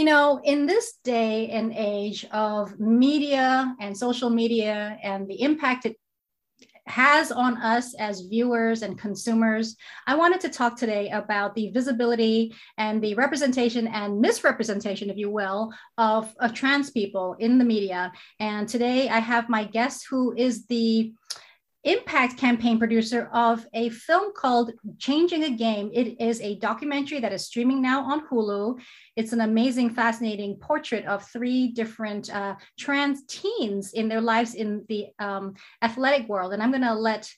you know, in this day and age of media and social media and the impact it has on us as viewers and consumers, I wanted to talk today about the visibility and the representation and misrepresentation, if you will, of, of trans people in the media. And today I have my guest who is the impact campaign producer of a film called Changing a Game. It is a documentary that is streaming now on Hulu. It's an amazing, fascinating portrait of three different uh, trans teens in their lives in the um, athletic world. And I'm going to let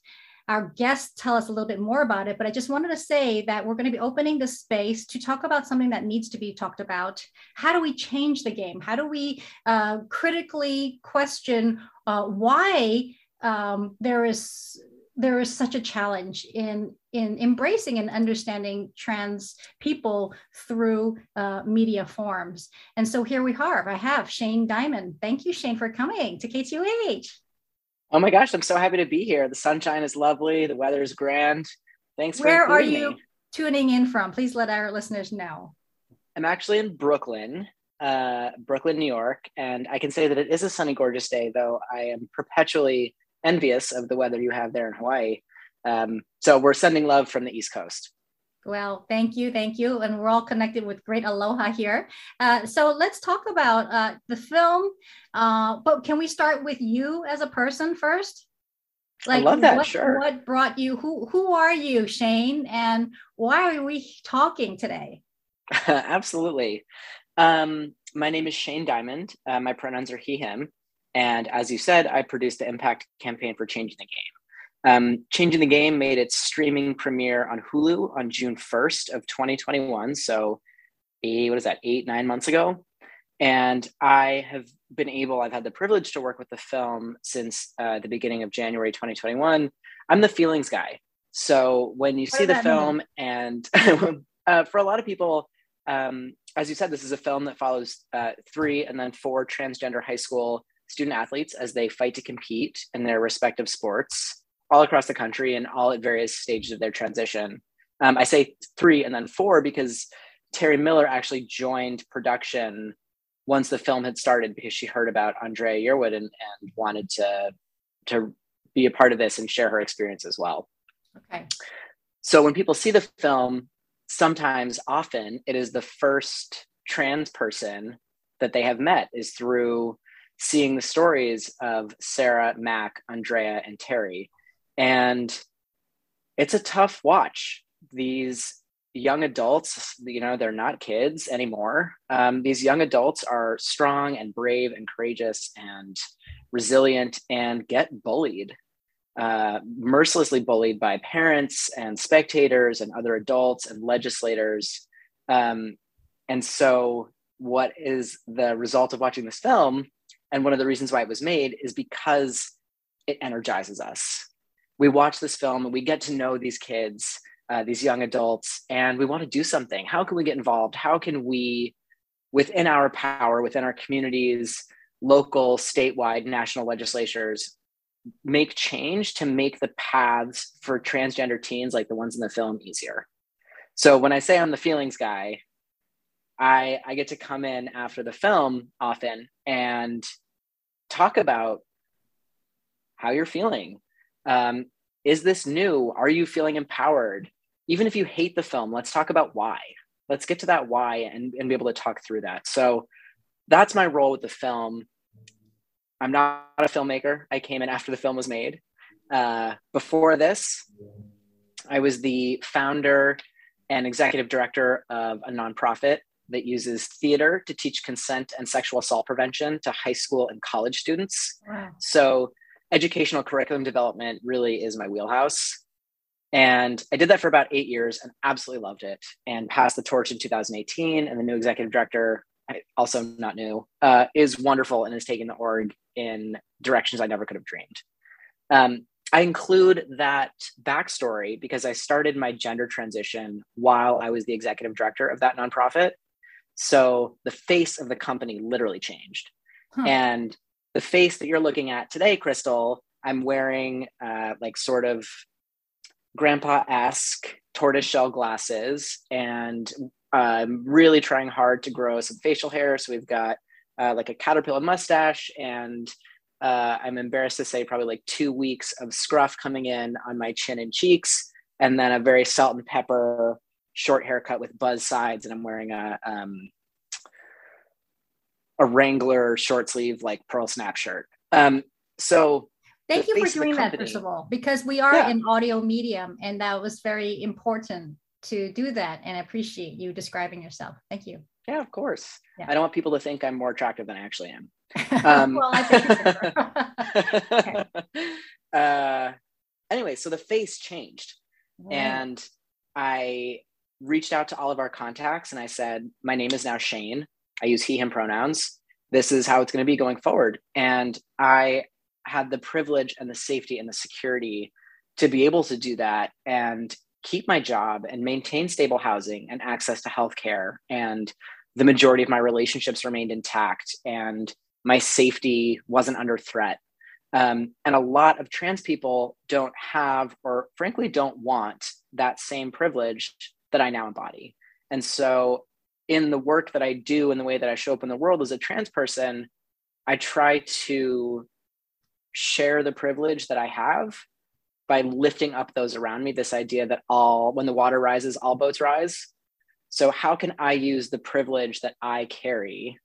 our guests tell us a little bit more about it. But I just wanted to say that we're going to be opening the space to talk about something that needs to be talked about. How do we change the game? How do we uh, critically question uh, why? Um, there is there is such a challenge in in embracing and understanding trans people through uh, media forms. And so here we are. I have Shane Diamond. Thank you, Shane, for coming to K2H. Oh my gosh, I'm so happy to be here. The sunshine is lovely. The weather is grand. Thanks. For where are you me. tuning in from? Please let our listeners know. I'm actually in Brooklyn, uh, Brooklyn, New York, and I can say that it is a sunny, gorgeous day. Though I am perpetually envious of the weather you have there in Hawaii. Um, so we're sending love from the East Coast. Well, thank you, thank you, and we're all connected with great aloha here. Uh, so let's talk about uh, the film. Uh, but can we start with you as a person first? Like, I love that. What, sure. What brought you? Who Who are you, Shane? And why are we talking today? Absolutely. Um, my name is Shane Diamond. Uh, my pronouns are he/him. And as you said, I produced the impact campaign for Changing the Game. Um, Changing the Game made its streaming premiere on Hulu on June 1st of 2021. So, eight, what is that, eight, nine months ago? And I have been able, I've had the privilege to work with the film since uh, the beginning of January 2021. I'm the feelings guy. So when you what see the film, mean? and uh, for a lot of people, um, as you said, this is a film that follows uh, three and then four transgender high school student athletes as they fight to compete in their respective sports all across the country and all at various stages of their transition. Um, I say three and then four because Terry Miller actually joined production once the film had started because she heard about Andraya Yearwood and, and wanted to to be a part of this and share her experience as well. Okay. So when people see the film, sometimes, often, it is the first trans person that they have met is through seeing the stories of Sarah, Mack, Andraya, and Terry. And it's a tough watch. These young adults, you know, they're not kids anymore. Um, these young adults are strong and brave and courageous and resilient and get bullied, uh, mercilessly bullied by parents and spectators and other adults and legislators. Um, and so, what is the result of watching this film and one of the reasons why it was made is because it energizes us. We watch this film and we get to know these kids, uh, these young adults, and we want to do something. How can we get involved? How can we, within our power, within our communities, local, statewide, national legislatures, make change to make the paths for transgender teens like the ones in the film easier? So when I say I'm the feelings guy, I, I get to come in after the film often and talk about how you're feeling. Um, is this new? Are you feeling empowered? Even if you hate the film, let's talk about why. Let's get to that why and, and be able to talk through that. So that's my role with the film. I'm not a filmmaker. I came in after the film was made. Uh, before this, I was the founder and executive director of a nonprofit that uses theater to teach consent and sexual assault prevention to high school and college students. Wow. So, educational curriculum development really is my wheelhouse. And I did that for about eight years and absolutely loved it and passed the torch in 2018. And the new executive director, also not new, uh, is wonderful and is taking the org in directions I never could have dreamed. Um, I include that backstory because I started my gender transition while I was the executive director of that nonprofit. So the face of the company literally changed. Huh. And the face that you're looking at today, Crystal, I'm wearing uh, like sort of grandpa-esque tortoiseshell glasses and I'm really trying hard to grow some facial hair. So we've got uh, like a caterpillar mustache and uh, I'm embarrassed to say probably like two weeks of scruff coming in on my chin and cheeks, and then a very salt and pepper short haircut with buzz sides, and I'm wearing a um, a Wrangler short sleeve like pearl snap shirt. Um, so thank you for doing that first of all, because we are yeah. an audio medium, and that was very important to do that. And I appreciate you describing yourself. Thank you. Yeah, of course. Yeah. I don't want people to think I'm more attractive than I actually am. Um, well, I think uh, anyway, so the face changed, and I reached out to all of our contacts and I said, "My name is now Shane. I use he/him pronouns. This is how it's going to be going forward." And I had the privilege and the safety and the security to be able to do that and keep my job and maintain stable housing and access to healthcare and the majority of my relationships remained intact and my safety wasn't under threat. Um, and a lot of trans people don't have, or frankly, don't want that same privilege that I now embody. And so, in the work that I do and the way that I show up in the world as a trans person, I try to share the privilege that I have by lifting up those around me. This idea that all, when the water rises, all boats rise. So, how can I use the privilege that I carry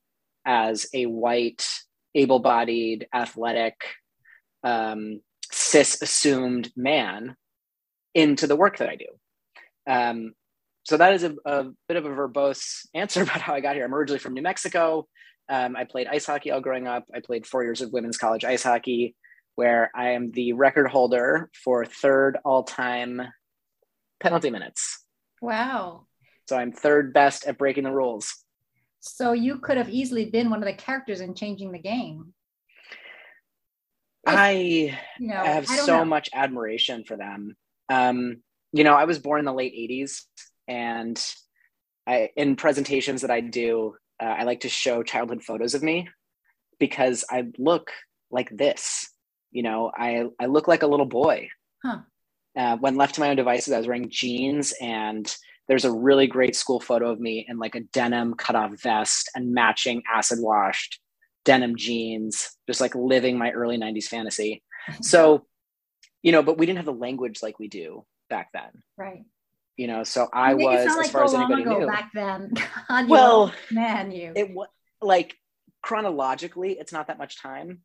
as a white, able bodied, athletic, um, cis assumed man into the work that I do. Um, so that is a, a, bit of a verbose answer about how I got here. I'm originally from New Mexico. Um, I played ice hockey all growing up. I played four years of women's college ice hockey, where I am the record holder for third all time penalty minutes. Wow. So I'm third best at breaking the rules. So you could have easily been one of the characters in changing the game. I you know, have I so know. much admiration for them. Um, you know, I was born in the late 80s and I in presentations that I do, uh, I like to show childhood photos of me because I look like this. You know, I I look like a little boy. Huh. Uh, when left to my own devices, I was wearing jeans and there's a really great school photo of me in like a denim cutoff vest and matching acid washed denim jeans, just like living my early 90s fantasy. So, you know, but we didn't have the language like we do back then. Right. You know, so I was as like far as anybody knew back then. Well, man, you it was like chronologically, it's not that much time.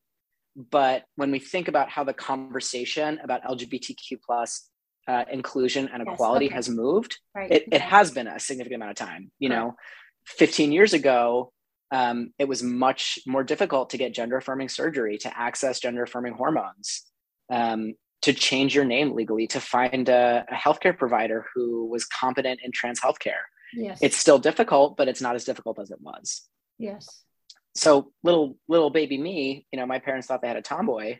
But when we think about how the conversation about LGBTQ plus uh, inclusion and yes, equality okay. has moved, right. it, it has been a significant amount of time. You right. know, 15 years ago, um, it was much more difficult to get gender affirming surgery, to access gender affirming hormones, um, to change your name legally, to find a, a, healthcare provider who was competent in trans healthcare. Yes. It's still difficult, but it's not as difficult as it was. Yes. So little little baby me, you know, my parents thought they had a tomboy,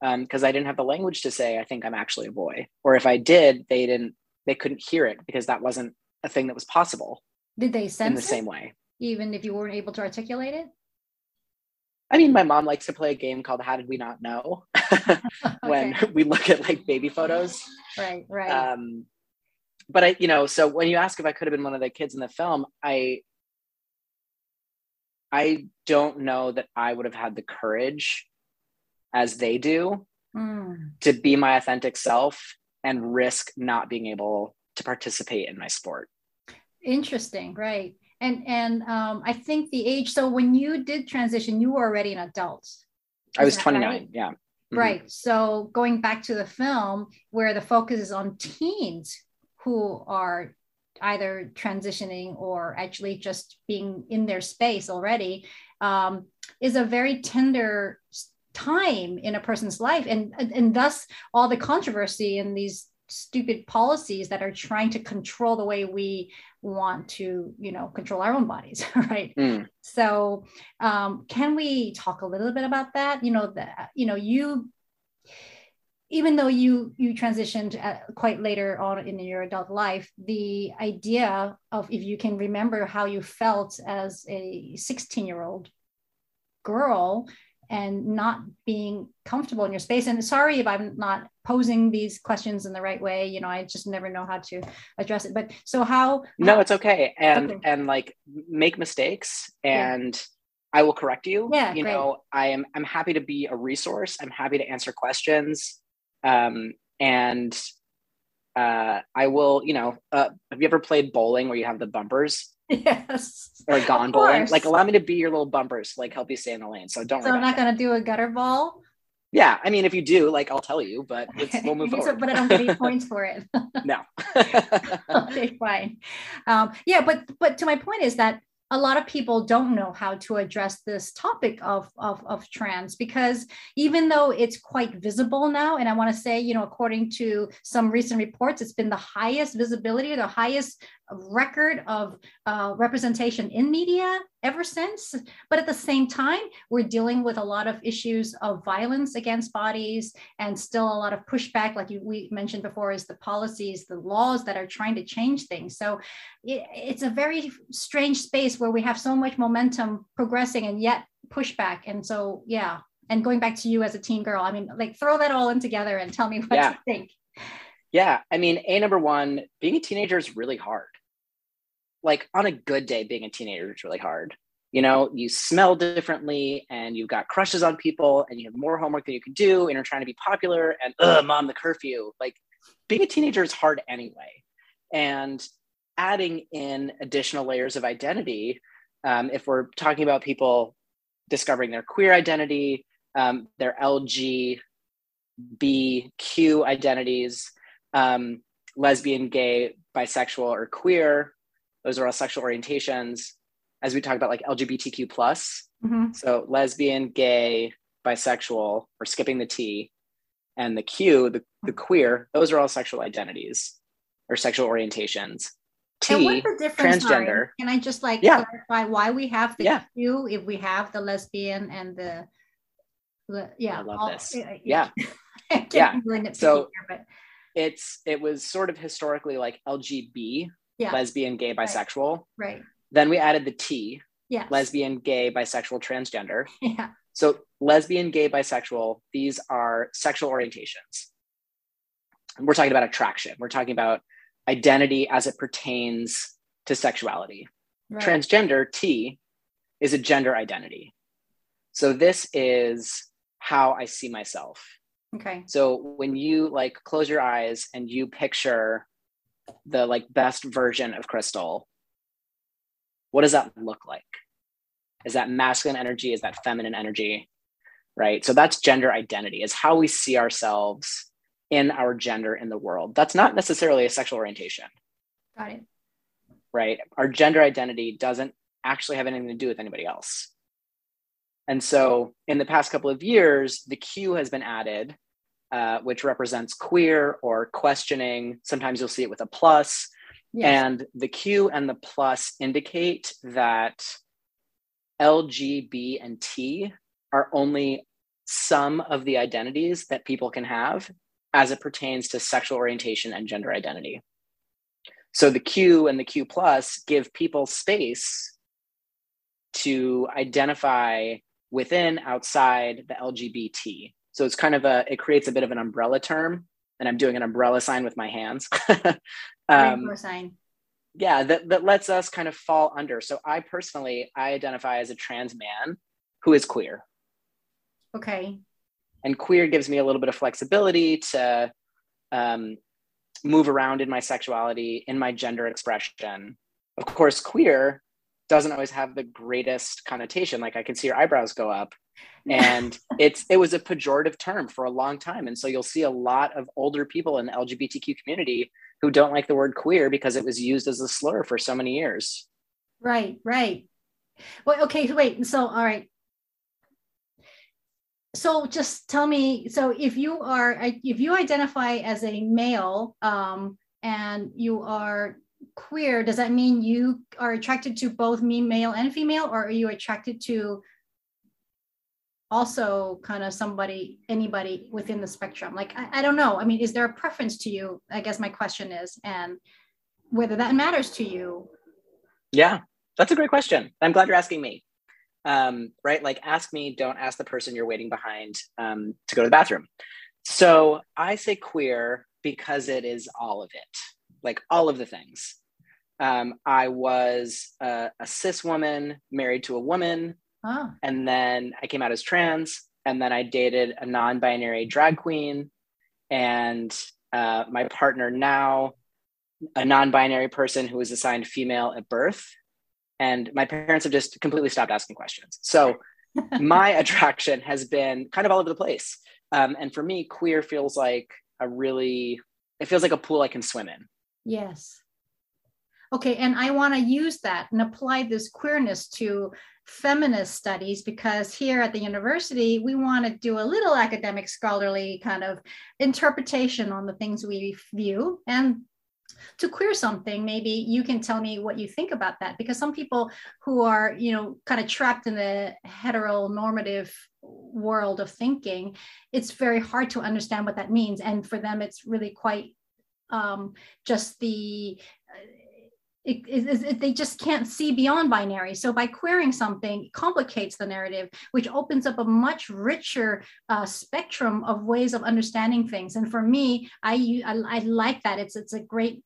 because um, I didn't have the language to say I think I'm actually a boy, or if I did, they didn't they couldn't hear it because that wasn't a thing that was possible. Did they sense in the same way? Even if you weren't able to articulate it? I mean, my mom likes to play a game called How Did We Not Know? when we look at like baby photos. Right, right. Um, but I, you know, so when you ask if I could have been one of the kids in the film, I I don't know that I would have had the courage as they do mm. to be my authentic self and risk not being able to participate in my sport interesting right and and um, i think the age so when you did transition you were already an adult i was 29 right? yeah mm-hmm. right so going back to the film where the focus is on teens who are either transitioning or actually just being in their space already um, is a very tender time in a person's life and and thus all the controversy and these stupid policies that are trying to control the way we want to you know control our own bodies right mm. so um, can we talk a little bit about that you know that you know you even though you you transitioned uh, quite later on in your adult life the idea of if you can remember how you felt as a 16 year old girl and not being comfortable in your space. And sorry if I'm not posing these questions in the right way you know i just never know how to address it but so how no how, it's okay and okay. and like make mistakes and yeah. i will correct you yeah you great. know i am i'm happy to be a resource i'm happy to answer questions um and uh i will you know uh, have you ever played bowling where you have the bumpers Yes. Or gone bowling. Like allow me to be your little bumpers, like help you stay in the lane. So don't. So I'm not gonna do a gutter ball. Yeah, I mean, if you do, like, I'll tell you, but we'll move forward. but I don't get any points for it. no. okay, fine. Um, yeah, but but to my point is that a lot of people don't know how to address this topic of, of, of trans because even though it's quite visible now, and I want to say, you know, according to some recent reports, it's been the highest visibility, the highest record of uh, representation in media ever since. But at the same time, we're dealing with a lot of issues of violence against bodies and still a lot of pushback, like you, we mentioned before, is the policies, the laws that are trying to change things. So it, it's a very strange space where we have so much momentum progressing and yet pushback. And so, yeah. And going back to you as a teen girl, I mean, like throw that all in together and tell me what yeah. you think. Yeah. I mean, A number one, being a teenager is really hard like on a good day, being a teenager is really hard. You know, you smell differently and you've got crushes on people and you have more homework than you can do and you're trying to be popular and, ugh, mom, the curfew. Like being a teenager is hard anyway. And adding in additional layers of identity, um, if we're talking about people discovering their queer identity, um, their LGBTQ identities, um, lesbian, gay, bisexual, or queer, those are all sexual orientations. As we talk about like LGBTQ plus, mm-hmm. so lesbian, gay, bisexual, or skipping the T, and the Q, the, the queer, those are all sexual identities or sexual orientations. T, and what's the difference, transgender. Sorry, can I just like yeah. clarify why we have the yeah. Q if we have the lesbian and the, the yeah. I love all, this. Yeah. Yeah. yeah. So here, but... it's it was sort of historically like LGB yeah. lesbian, gay, bisexual. Right. right. Then we added the T. Yeah. Lesbian, gay, bisexual, transgender. Yeah. So lesbian, gay, bisexual, these are sexual orientations. We're talking about attraction. We're talking about identity as it pertains to sexuality. Right. Transgender, T, is a gender identity. So this is how I see myself. Okay. So when you like close your eyes and you picture the like best version of crystal what does that look like? Is that masculine energy? Is that feminine energy? Right? So that's gender identity is how we see ourselves in our gender in the world. That's not necessarily a sexual orientation. Got it. Right? Our gender identity doesn't actually have anything to do with anybody else. And so in the past couple of years the q has been added uh, which represents queer or questioning. Sometimes you'll see it with a plus. Yes. And the Q and the plus indicate that L, G, B, and T are only some of the identities that people can have as it pertains to sexual orientation and gender identity. So the Q and the Q plus give people space to identify within, outside the LGBT. So it's kind of a, it creates a bit of an umbrella term. And I'm doing an umbrella sign with my hands. um, sign. Yeah, that, that lets us kind of fall under. So I personally, I identify as a trans man who is queer. Okay. And queer gives me a little bit of flexibility to um, move around in my sexuality, in my gender expression. Of course, queer doesn't always have the greatest connotation. Like I can see your eyebrows go up and it's it was a pejorative term for a long time. And so you'll see a lot of older people in the lgbtq community who don't like the word queer because it was used as a slur for so many years. Right right. Well okay wait so all right. So just tell me so if you are if you identify as a male um, and you are queer does that mean you are attracted to both me male and female or are you attracted to also kind of somebody anybody within the spectrum? Like I, I, don't know. I mean is there a preference to you i guess my question is and whether that matters to you. Yeah that's a great question. I'm glad you're asking me. Um, right? Like ask me don't ask the person you're waiting behind um, to go to the bathroom. So I say queer because it is all of it, like all of the things. Um, I was a, a, cis woman married to a woman, oh. and then I came out as trans, and then I dated a non binary drag queen, and uh, my partner now, a non binary person who was assigned female at birth. And my parents have just completely stopped asking questions. So my attraction has been kind of all over the place. Um, and for me, queer feels like a really, it feels like a pool I can swim in. Yes. Okay, and I want to use that and apply this queerness to feminist studies because here at the university, we want to do a little academic scholarly kind of interpretation on the things we view. And to queer something maybe you can tell me what you think about that because some people who are you know kind of trapped in the heteronormative world of thinking it's very hard to understand what that means and for them it's really quite um, just the it, it, it, they just can't see beyond binary. So by queering something, complicates the narrative, which opens up a much richer uh, spectrum of ways of understanding things. And for me, I, I, I like that. It's it's a great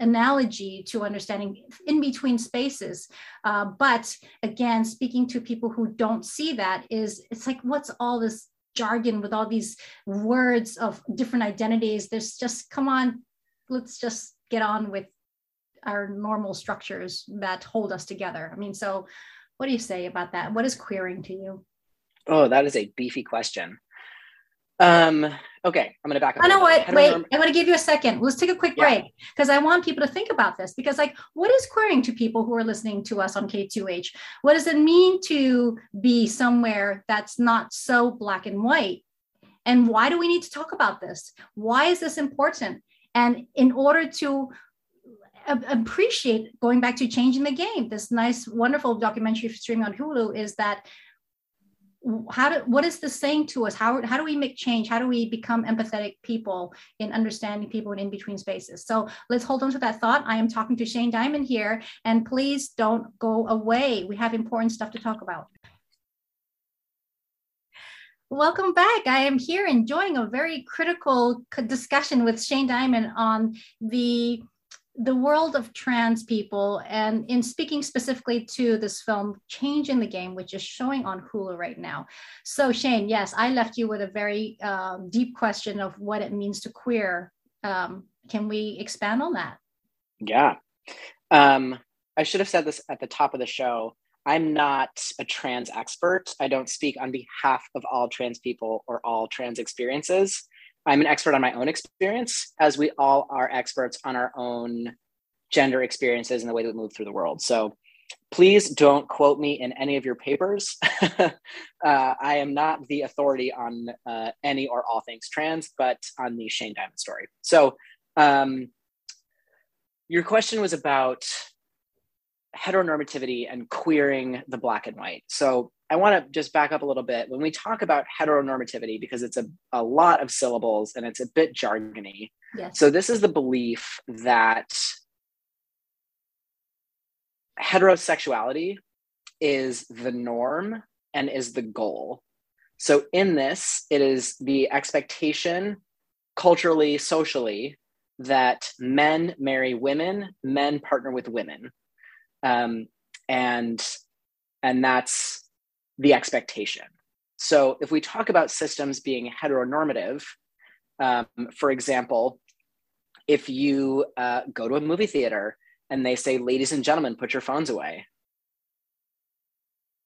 analogy to understanding in between spaces uh, but again speaking to people who don't see that is it's like what's all this jargon with all these words of different identities. There's just come on let's just get on with our normal structures that hold us together. I mean so what do you say about that? What is queering to you? Oh that is a beefy question um, okay, I'm gonna back up. I know what. Wait, remember. I'm gonna give you a second. Let's take a quick yeah. break because I want people to think about this. Because, like, what is queering to people who are listening to us on K2H? What does it mean to be somewhere that's not so black and white? And why do we need to talk about this? Why is this important? And in order to appreciate going back to changing the game, this nice, wonderful documentary streaming on Hulu is that how do what is this saying to us? How, how do we make change? How do we become empathetic people in understanding people in in-between spaces? So let's hold on to that thought. I am talking to shane diamond here and please don't go away. We have important stuff to talk about. Welcome back. I am here enjoying a very critical discussion with Shane Diamond on the the world of trans people and in speaking specifically to this film change in the game which is showing on hulu right now. So shane yes i left you with a very um, deep question of what it means to queer. Um, can we expand on that? Yeah. Um, i should have said this at the top of the show. I'm not a trans expert. I don't speak on behalf of all trans people or all trans experiences I'm an expert on my own experience, as we all are experts on our own gender experiences and the way that we move through the world. So please don't quote me in any of your papers. uh, I am not the authority on uh, any or all things trans, but on the Shane Diamond story. So um, your question was about heteronormativity and queering the black and white. So I want to just back up a little bit. When we talk about heteronormativity, because it's a, a lot of syllables and it's a bit jargony. Yes. So, this is the belief that heterosexuality is the norm and is the goal. So, in this, it is the expectation culturally, socially, that men marry women, men partner with women. Um, and and that's the expectation. So if we talk about systems being heteronormative, um, for example, if you uh, go to a movie theater and they say, ladies and gentlemen, put your phones away,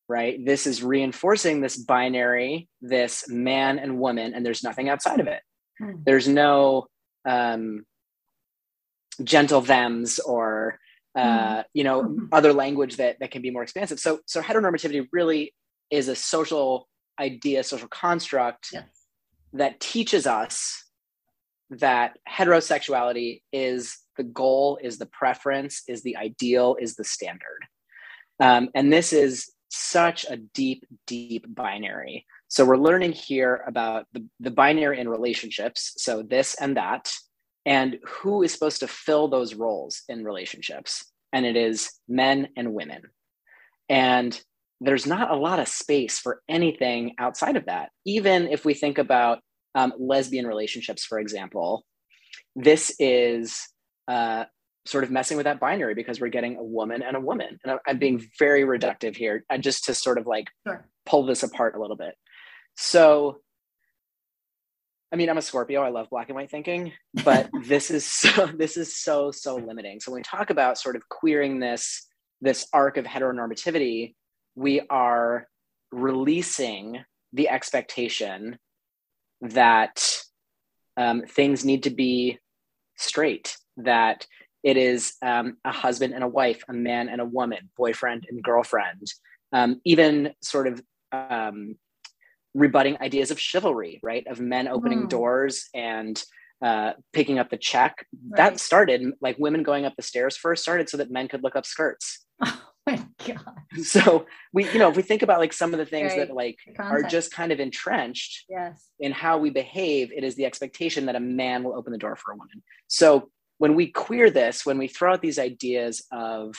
right? This is reinforcing this binary, this man and woman, and there's nothing outside of it. Hmm. There's no um, gentle thems or uh, hmm. you know other language that that can be more expansive. So so heteronormativity really is a social idea, social construct yes. that teaches us that heterosexuality is the goal, is the preference, is the ideal, is the standard. Um, and this is such a deep, deep binary. So we're learning here about the, the binary in relationships. So this and that, and who is supposed to fill those roles in relationships. And it is men and women. And there's not a lot of space for anything outside of that. Even if we think about um, lesbian relationships, for example, this is uh, sort of messing with that binary because we're getting a woman and a woman. And I'm being very reductive here, uh, just to sort of like sure. pull this apart a little bit. So, I mean, I'm a Scorpio. I love black and white thinking, but this is so this is so so limiting. So when we talk about sort of queering this this arc of heteronormativity, we are releasing the expectation that um, things need to be straight, that it is um, a husband and a wife, a man and a woman, boyfriend and girlfriend, um, even sort of um, rebutting ideas of chivalry, right? Of men opening mm. doors and uh, picking up the check. Right. That started like women going up the stairs first started so that men could look up skirts. My god! So we, you know, if we think about like some of the things right. that like are just kind of entrenched yes. in how we behave, it is the expectation that a man will open the door for a woman. So when we queer this, when we throw out these ideas of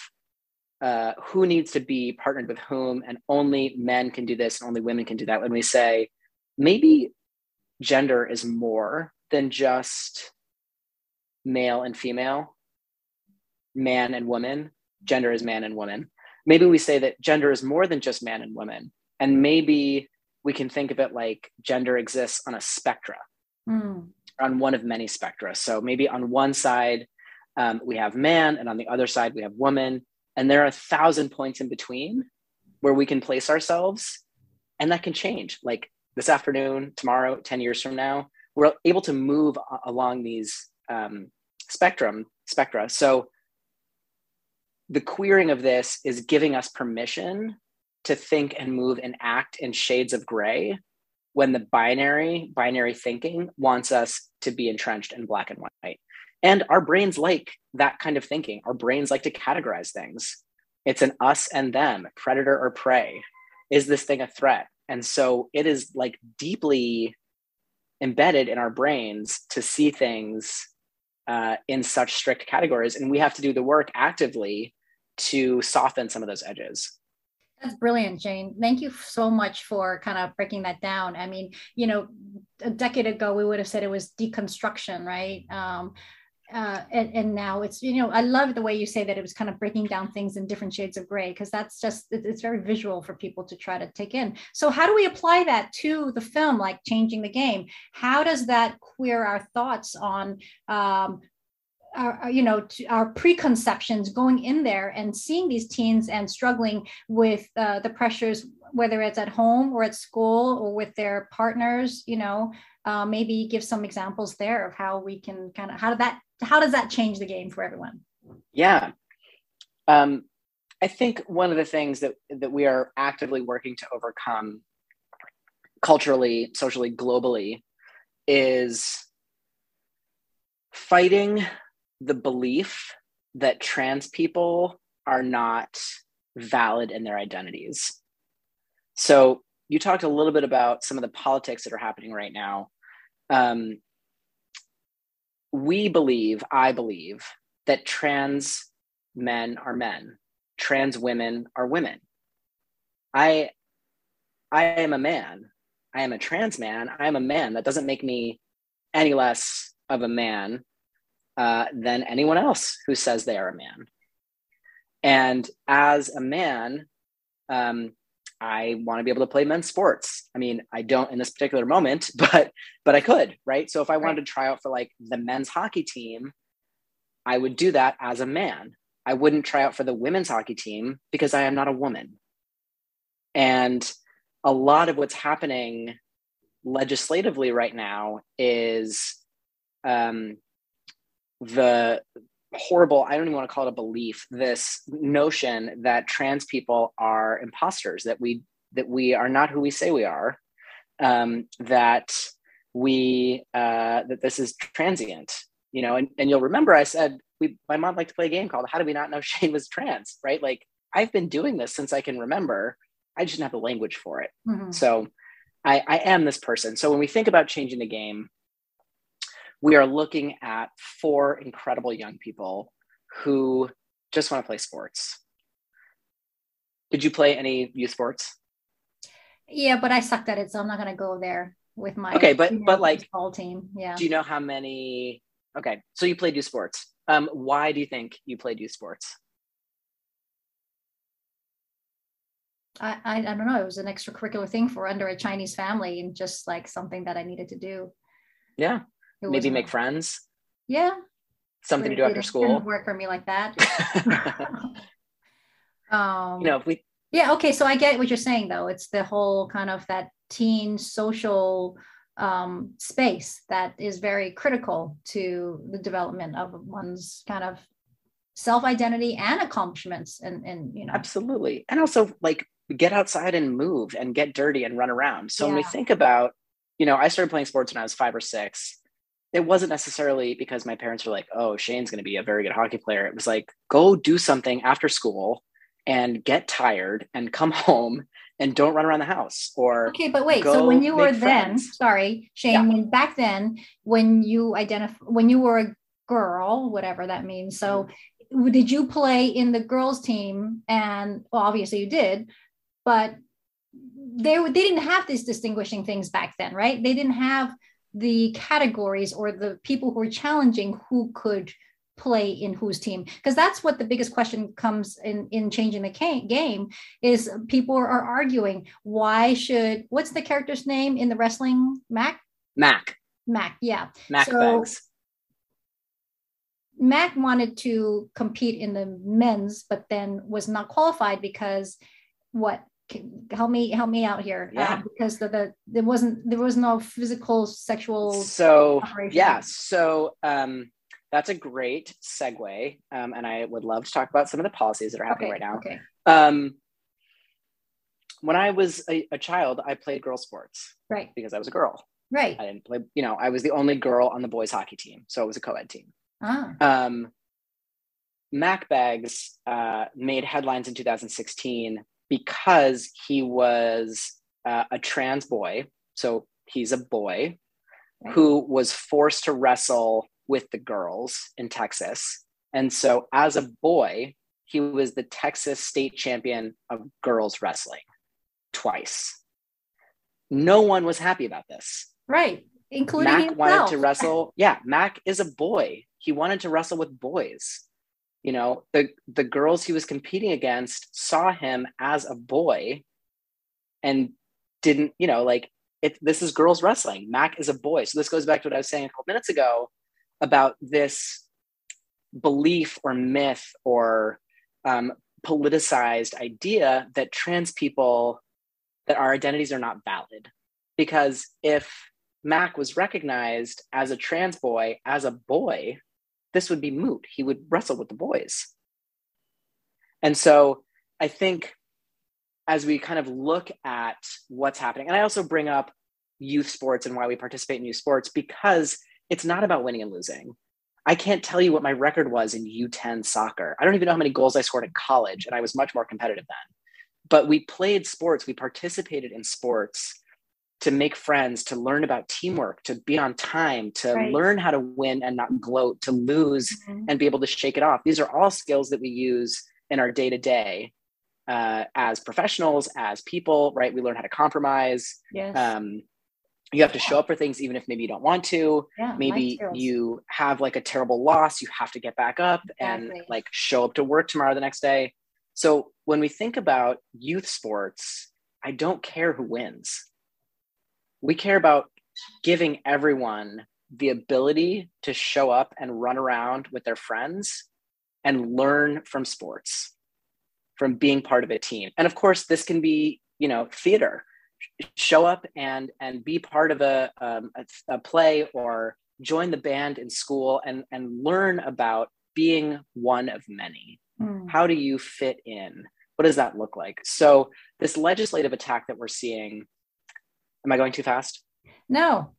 uh, who needs to be partnered with whom, and only men can do this and only women can do that, when we say maybe gender is more than just male and female, man and woman, gender is man and woman. Maybe we say that gender is more than just man and woman. And maybe we can think of it like gender exists on a spectra. Mm on one of many spectra. So maybe on one side, um, we have man, and on the other side, we have woman. And there are a thousand points in between where we can place ourselves. And that can change. Like this afternoon, tomorrow, 10 years from now, we're able to move along these um, spectrum spectra. So the queering of this is giving us permission to think and move and act in shades of gray when the binary binary thinking wants us to be entrenched in black and white. And our brains like that kind of thinking. Our brains like to categorize things. It's an us and them predator or prey. Is this thing a threat? And so it is like deeply embedded in our brains to see things uh, in such strict categories. And we have to do the work actively to soften some of those edges that's brilliant, Jane. Thank you so much for kind of breaking that down. I mean, you know, a decade ago, we would have said it was deconstruction, right? Um, uh, and, and, now it's you know i love the way you say that it was kind of breaking down things in different shades of gray because that's just it's very visual for people to try to take in so how do we apply that to the film like changing the game how does that queer our thoughts on um, our, you know our preconceptions going in there and seeing these teens and struggling with uh, the pressures whether it's at home or at school or with their partners you know uh, maybe give some examples there of how we can kind of how did that how does that change the game for everyone? Yeah. Um, i think one of the things that that we are actively working to overcome culturally socially globally is fighting the belief that trans people are not valid in their identities. So you talked a little bit about some of the politics that are happening right now. Um, we believe, I believe, that trans men are men, trans women are women. I, I am a man. I am a trans man. I am a man. That doesn't make me any less of a man uh, than anyone else who says they are a man. And as a man, um, I want to be able to play men's sports. I mean, I don't in this particular moment, but but I could, right? So if I wanted to try out for like the men's hockey team, I would do that as a man. I wouldn't try out for the women's hockey team because I am not a woman. And a lot of what's happening legislatively right now is um, the horrible i don't even want to call it a belief this notion that trans people are imposters that we that we are not who we say we are um, that we uh, that this is transient you know? And, and you'll remember i said we my mom liked to play a game called how do we not know shane was trans right? Like i've been doing this since i can remember. I just didn't have the language for it. Mm-hmm. so I, I am this person. So when we think about changing the game we are looking at four incredible young people who just want to play sports. Did you play any youth sports? Yeah, but I sucked at it, so I'm not going to go there. with my okay, but but like all team. Yeah. Do you know how many? Okay, so you played youth sports. Um, why do you think you played youth sports? I, I, I don't know. It was an extracurricular thing for under a Chinese family and just like something that I needed to do. Yeah. It Maybe make friends. Yeah. Something to do after school. Work for me like that. um, you know, if we. Yeah. Okay. So I get what you're saying, though. It's the whole kind of that teen social um, space that is very critical to the development of one's kind of self identity and accomplishments and and you know absolutely and also like get outside and move and get dirty and run around. So yeah. when we think about, you know, I started playing sports when I was five or six. It wasn't necessarily because my parents were like, oh, Shane's going to be a very good hockey player. It was like, go do something after school and get tired and come home and don't run around the house or okay but wait so when you were then sorry shane yeah. when back then when you identify when you were a girl whatever that means so mm-hmm. did you play in the girls team and well, obviously you did but they they didn't have these distinguishing things back then, right? They didn't have the categories or the people who are challenging who could play in whose team. Because that's what the biggest question comes in in changing the game is people are arguing why should what's the character's name in the wrestling? Mack? Mack. Mack yeah. Mack so, Mack wanted to compete in the men's but then was not qualified because what help me help me out here uh, yeah. Uh, because the, the there wasn't there was no physical sexual so operation. yeah so um that's a great segue um, and i would love to talk about some of the policies that are happening okay, right now okay um when i was a, a, child i played girl sports right because i was a girl right i didn't play you know i was the only girl on the boys hockey team so it was a co-ed team ah. um Mack Beggs uh, made headlines in 2016 because he was uh, a trans boy, so he's a boy who was forced to wrestle with the girls in Texas. And so, as a boy, he was the Texas state champion of girls wrestling twice. No one was happy about this. Right. Including Mack himself. wanted to wrestle. Yeah, Mack is a boy. He wanted to wrestle with boys you know the the girls he was competing against saw him as a boy and didn't you know like it, this is girls wrestling. Mack is a boy. So this goes back to what i was saying a couple minutes ago about this belief or myth or um, politicized idea that trans people that our identities are not valid. Because if Mack was recognized as a trans boy as a boy this would be moot. He would wrestle with the boys. And so I think as we kind of look at what's happening, and I also bring up youth sports and why we participate in youth sports because it's not about winning and losing. I can't tell you what my record was in U10 soccer. I don't even know how many goals I scored in college, and I was much more competitive then. But we played sports, we participated in sports to make friends, to learn about teamwork, to be on time, to right. learn how to win and not gloat, to lose mm-hmm. and be able to shake it off. These are all skills that we use in our day to day as professionals, as people, right? We learn how to compromise. Yes. Um, you have to show up for things even if maybe you don't want to. Yeah, maybe you have like a terrible loss, you have to get back up exactly. and like show up to work tomorrow the next day. So when we think about youth sports, I don't care who wins we care about giving everyone the ability to show up and run around with their friends and learn from sports from being part of a team. And of course this can be you know theater. Show up and and be part of a, um, a, a play or join the band in school and and learn about being one of many. Mm. how do you fit in? What does that look like? So this legislative attack that we're seeing Am I going too fast? No.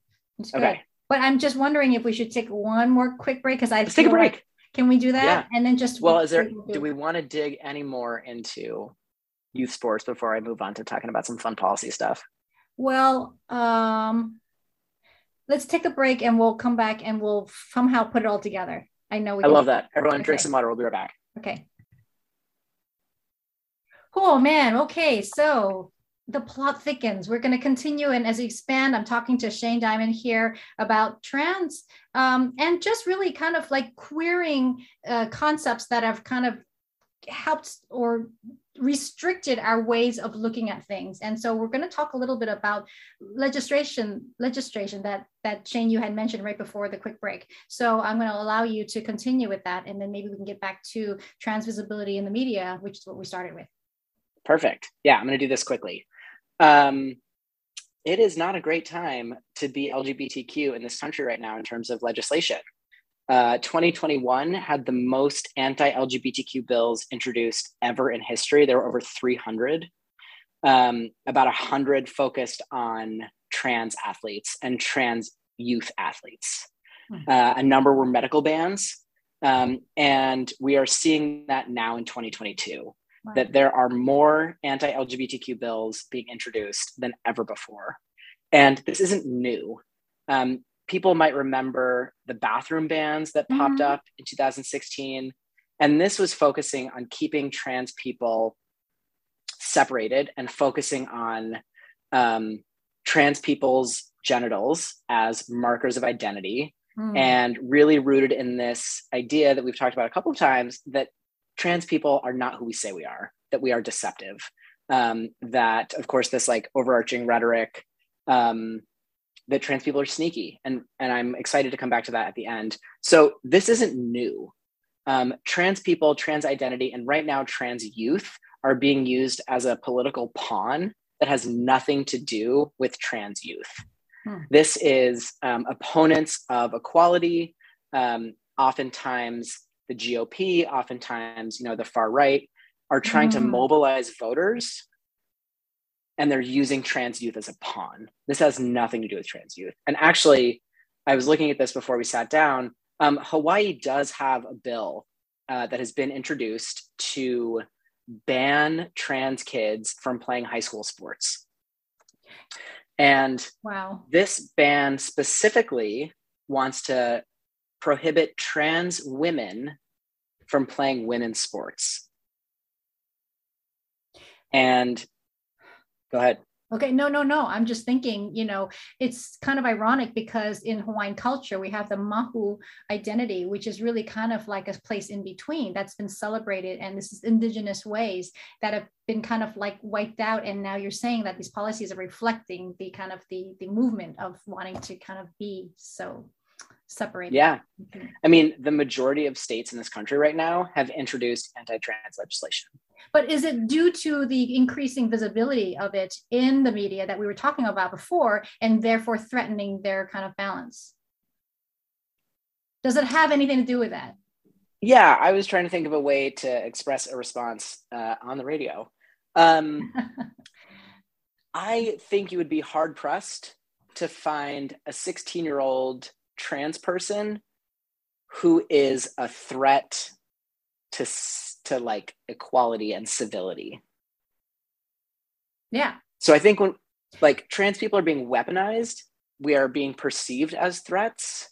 Okay. But I'm just wondering if we should take one more quick break because I let's take a break. Like, can we do that? Yeah. And then just well, is there? Do we want to dig any more into youth sports before I move on to talking about some fun policy stuff? Well, um, let's take a break and we'll come back and we'll somehow put it all together. I know. We I love that. Everyone okay. drink some water. We'll be right back. Okay. Oh man. Okay. So the plot thickens. We're going to continue, and as we expand, I'm talking to Shane Diamond here about trans um, and just really kind of like queering uh, concepts that have kind of helped or restricted our ways of looking at things. And so we're going to talk a little bit about legislation legislation that that shane you had mentioned right before the quick break. So i'm going to allow you to continue with that and then maybe we can get back to trans visibility in the media which is what we started with. Perfect. Yeah i'm going to do this quickly um, it is not a great time to be lgbtq in this country right now in terms of legislation uh, 2021 had the most anti LGBTQ bills introduced ever in history. There were over 300. Um, about 100 focused on trans athletes and trans youth athletes. Hmm. Uh, a number were medical bans. Um, and we are seeing that now in 2022 wow. that there are more anti LGBTQ bills being introduced than ever before. And this isn't new. Um, people might remember the bathroom bans that popped mm-hmm. up in 2016. And this was focusing on keeping trans people separated and focusing on um, trans people's genitals as markers of identity mm. and really rooted in this idea that we've talked about a couple of times that trans people are not who we say we are, that we are deceptive. Um, that, of course, this like overarching rhetoric um, that trans people are sneaky and and i'm excited to come back to that at the end so this isn't new um, trans people trans identity and right now trans youth are being used as a political pawn that has nothing to do with trans youth hmm. this is um, opponents of equality um, oftentimes the gop oftentimes you know the far right are trying mm. to mobilize voters and they're using trans youth as a pawn. This has nothing to do with trans youth. And actually, I was looking at this before we sat down. Um, Hawaii does have a bill uh, that has been introduced to ban trans kids from playing high school sports. And wow. this ban specifically wants to prohibit trans women from playing women's sports. And Go ahead. Okay, no, no, no. I'm just thinking, you know, it's kind of ironic because in Hawaiian culture, we have the Mahu identity, which is really kind of like a place in between that's been celebrated. And this is indigenous ways that have been kind of like wiped out. And now you're saying that these policies are reflecting the kind of the, the movement of wanting to kind of be so separated. Yeah. Mm-hmm. I mean, the majority of states in this country right now have introduced anti trans legislation. But is it due to the increasing visibility of it in the media that we were talking about before, and therefore threatening their kind of balance? Does it have anything to do with that? Yeah, I was trying to think of a way to express a response uh, on the radio. Um, I think you would be hard pressed to find a 16 year old trans person who is a threat to to like equality and civility. Yeah. So I think when like trans people are being weaponized, we are being perceived as threats,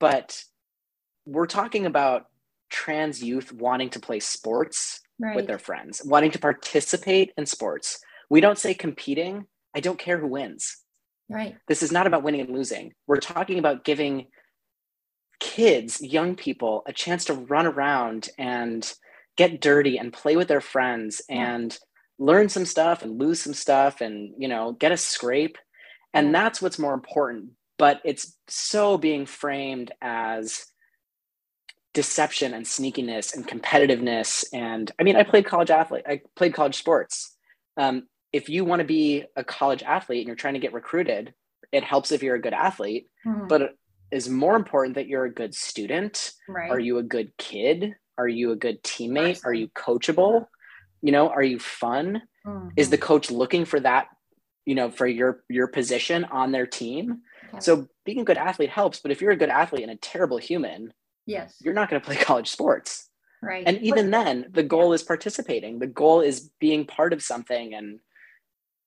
but we're talking about trans youth wanting to play sports right. with their friends, wanting to participate in sports. We don't say competing. I don't care who wins. Right. This is not about winning and losing. We're talking about giving kids, young people, a chance to run around and get dirty and play with their friends and learn some stuff and lose some stuff and you know get a scrape. And that's what's more important. But it's so being framed as deception and sneakiness and competitiveness. And i mean i played college athlete i played college sports. Um, if you want to be a college athlete and you're trying to get recruited it helps if you're a good athlete mm-hmm. but it is more important that you're a good student right. are you a good kid are you a good teammate? Are you coachable? You know, are you fun? Mm-hmm. Is the coach looking for that, you know, for your your position on their team? Okay. So being a good athlete helps, but if you're a good athlete and a terrible human, yes, you're not going to play college sports. Right. And even but, then, the goal is participating. The goal is being part of something and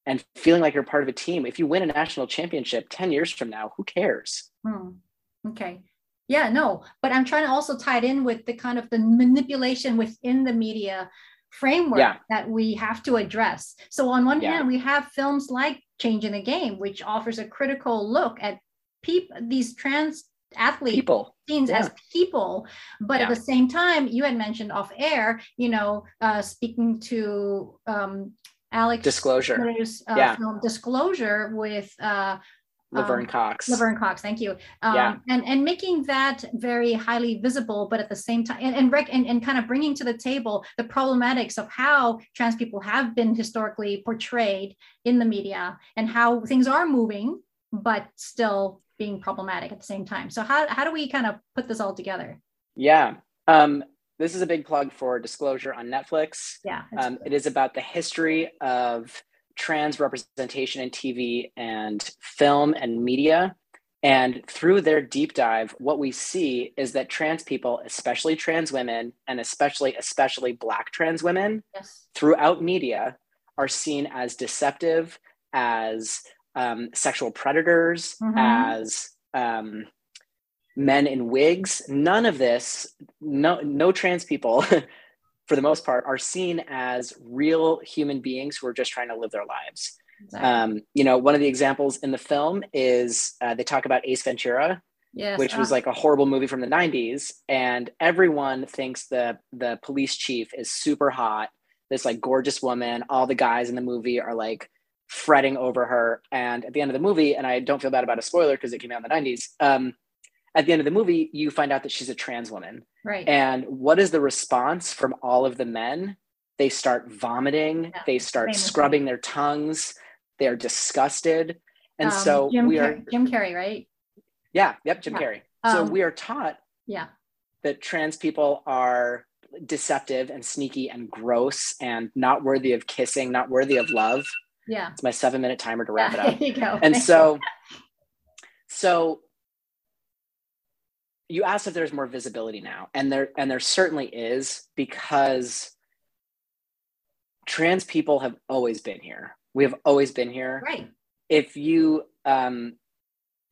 and feeling like you're part of a team. If you win a national championship 10 years from now, who cares? Hmm. Okay yeah no but i'm trying to also tie it in with the kind of the manipulation within the media framework yeah. that we have to address. So on one yeah. hand, we have films like Changing the Game, which offers a critical look at people, these trans athletes people. scenes yeah. as people but at the same time you had mentioned off air you know uh, speaking to um, alex disclosure uh, yeah. disclosure with uh, Laverne um, Cox. Laverne Cox, thank you. Um, yeah. and, and making that very highly visible, but at the same time, and, and, rec- and, and kind of bringing to the table the problematics of how trans people have been historically portrayed in the media and how things are moving, but still being problematic at the same time. So how, how do we kind of put this all together? Yeah. Um, this is a big plug for Disclosure on Netflix. Yeah. Um, it is about the history of trans representation in TV and film and media. And through their deep dive, what we see is that trans people, especially trans women, and especially especially Black trans women, yes. throughout media, are seen as deceptive, as um, sexual predators, mm-hmm. as um, men in wigs. None of this, no, no trans people for the most part, are seen as real human beings who are just trying to live their lives. Exactly. Um, you know, one of the examples in the film is uh, they talk about Ace Ventura, yes. which was uh-huh. like a horrible movie from the 90s. And everyone thinks the, the police chief is super hot, this like gorgeous woman. All the guys in the movie are like fretting over her. And at the end of the movie, and I don't feel bad about a spoiler because it came out in the 90s, um, at the end of the movie, you find out that she's a trans woman. Right. And what is the response from all of the men? They start vomiting, yeah, they start scrubbing their tongues, they're disgusted. And um, so Jim we Car- are Jim Carrey, right? Yeah, yep, Jim yeah. Carrey. So um, we are taught yeah that trans people are deceptive and sneaky and gross and not worthy of kissing, not worthy of love. Yeah. It's my seven minute timer to wrap yeah, it up. There you go. And so so you asked if there's more visibility now and there and there certainly is because trans people have always been here. We have always been here. Right. If you um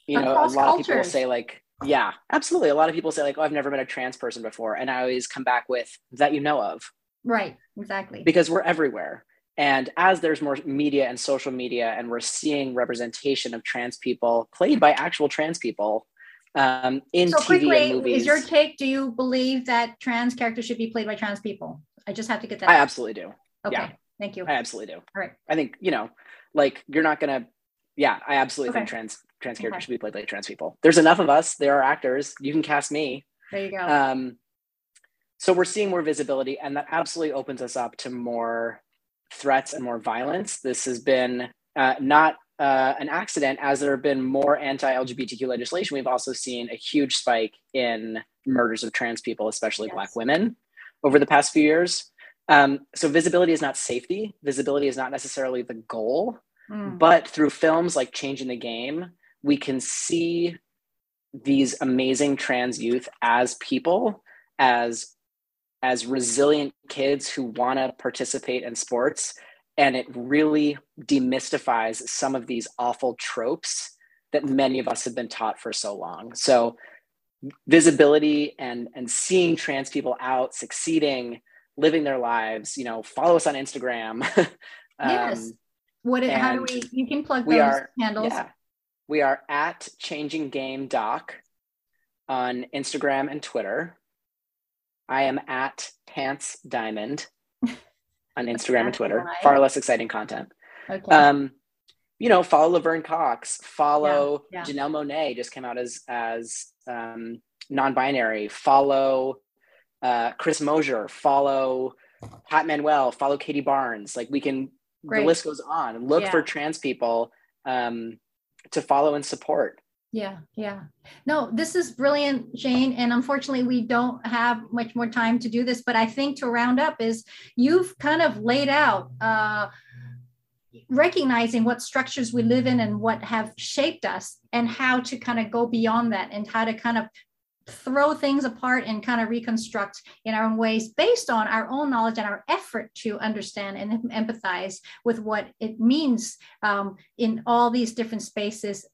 you know a lot cultures. of people say like yeah absolutely. A lot of people say like oh i've never met a trans person before and i always come back with that you know of. Right exactly. Because we're everywhere. And as there's more media and social media and we're seeing representation of trans people played by actual trans people um, in so TV quickly, and movies. Is your take? Do you believe that trans characters should be played by trans people? I just have to get that. I absolutely do. Okay, yeah. thank you. I absolutely do. All right. I think you know, like you're not gonna. Yeah, I absolutely okay. think trans trans characters okay. should be played by trans people. There's enough of us. There are actors. You can cast me. There you go. Um, so we're seeing more visibility, and that absolutely opens us up to more threats and more violence. This has been uh, not uh, an accident as there have been more anti-LGBTQ legislation. We've also seen a huge spike in murders of trans people, especially yes. Black women, over the past few years. Um, so visibility is not safety. Visibility is not necessarily the goal, mm. but through films like Changing the Game, we can see these amazing trans youth as people, as as resilient kids who want to participate in sports and it really demystifies some of these awful tropes that many of us have been taught for so long. So visibility and and seeing trans people out succeeding living their lives you know follow us on instagram. Um, yes what it, how do we you can plug those are, handles. yeah, we are at changing game doc on instagram and twitter. I am at pants diamond on Instagram and Twitter. Far less exciting content. Okay. Um, you know, follow Laverne Cox. Follow yeah, yeah. Janelle Monáe just came out as as um, non-binary. Follow uh, Chris Mosier. Follow Pat Manuel. Follow Katie Barnes. Like we can. Great. The list goes on. Look yeah. for trans people um, to follow and support. Yeah, yeah. No, this is brilliant, Shane. And unfortunately, we don't have much more time to do this. But I think to round up is you've kind of laid out uh, recognizing what structures we live in and what have shaped us, and how to kind of go beyond that, and how to kind of throw things apart and kind of reconstruct in our own ways based on our own knowledge and our effort to understand and empathize with what it means um, in all these different spaces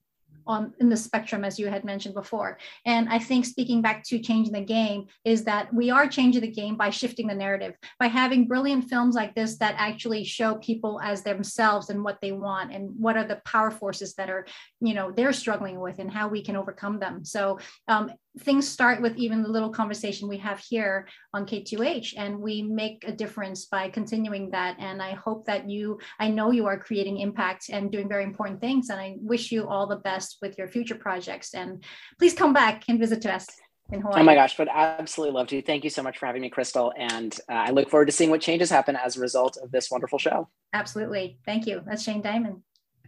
on in the spectrum as you had mentioned before. And i think speaking back to changing the game is that we are changing the game by shifting the narrative by having brilliant films like this that actually show people as themselves and what they want and what are the power forces that are you know they're struggling with and how we can overcome them. So um, things start with even the little conversation we have here on KTUH, and we make a difference by continuing that. And I hope that you, I know you are creating impact and doing very important things. And I wish you all the best with your future projects. And please come back and visit us. In Hawaii. Oh my gosh, would absolutely love to. Thank you so much for having me, Crystal. And uh, I look forward to seeing what changes happen as a result of this wonderful show. Absolutely. Thank you. That's Shane Diamond.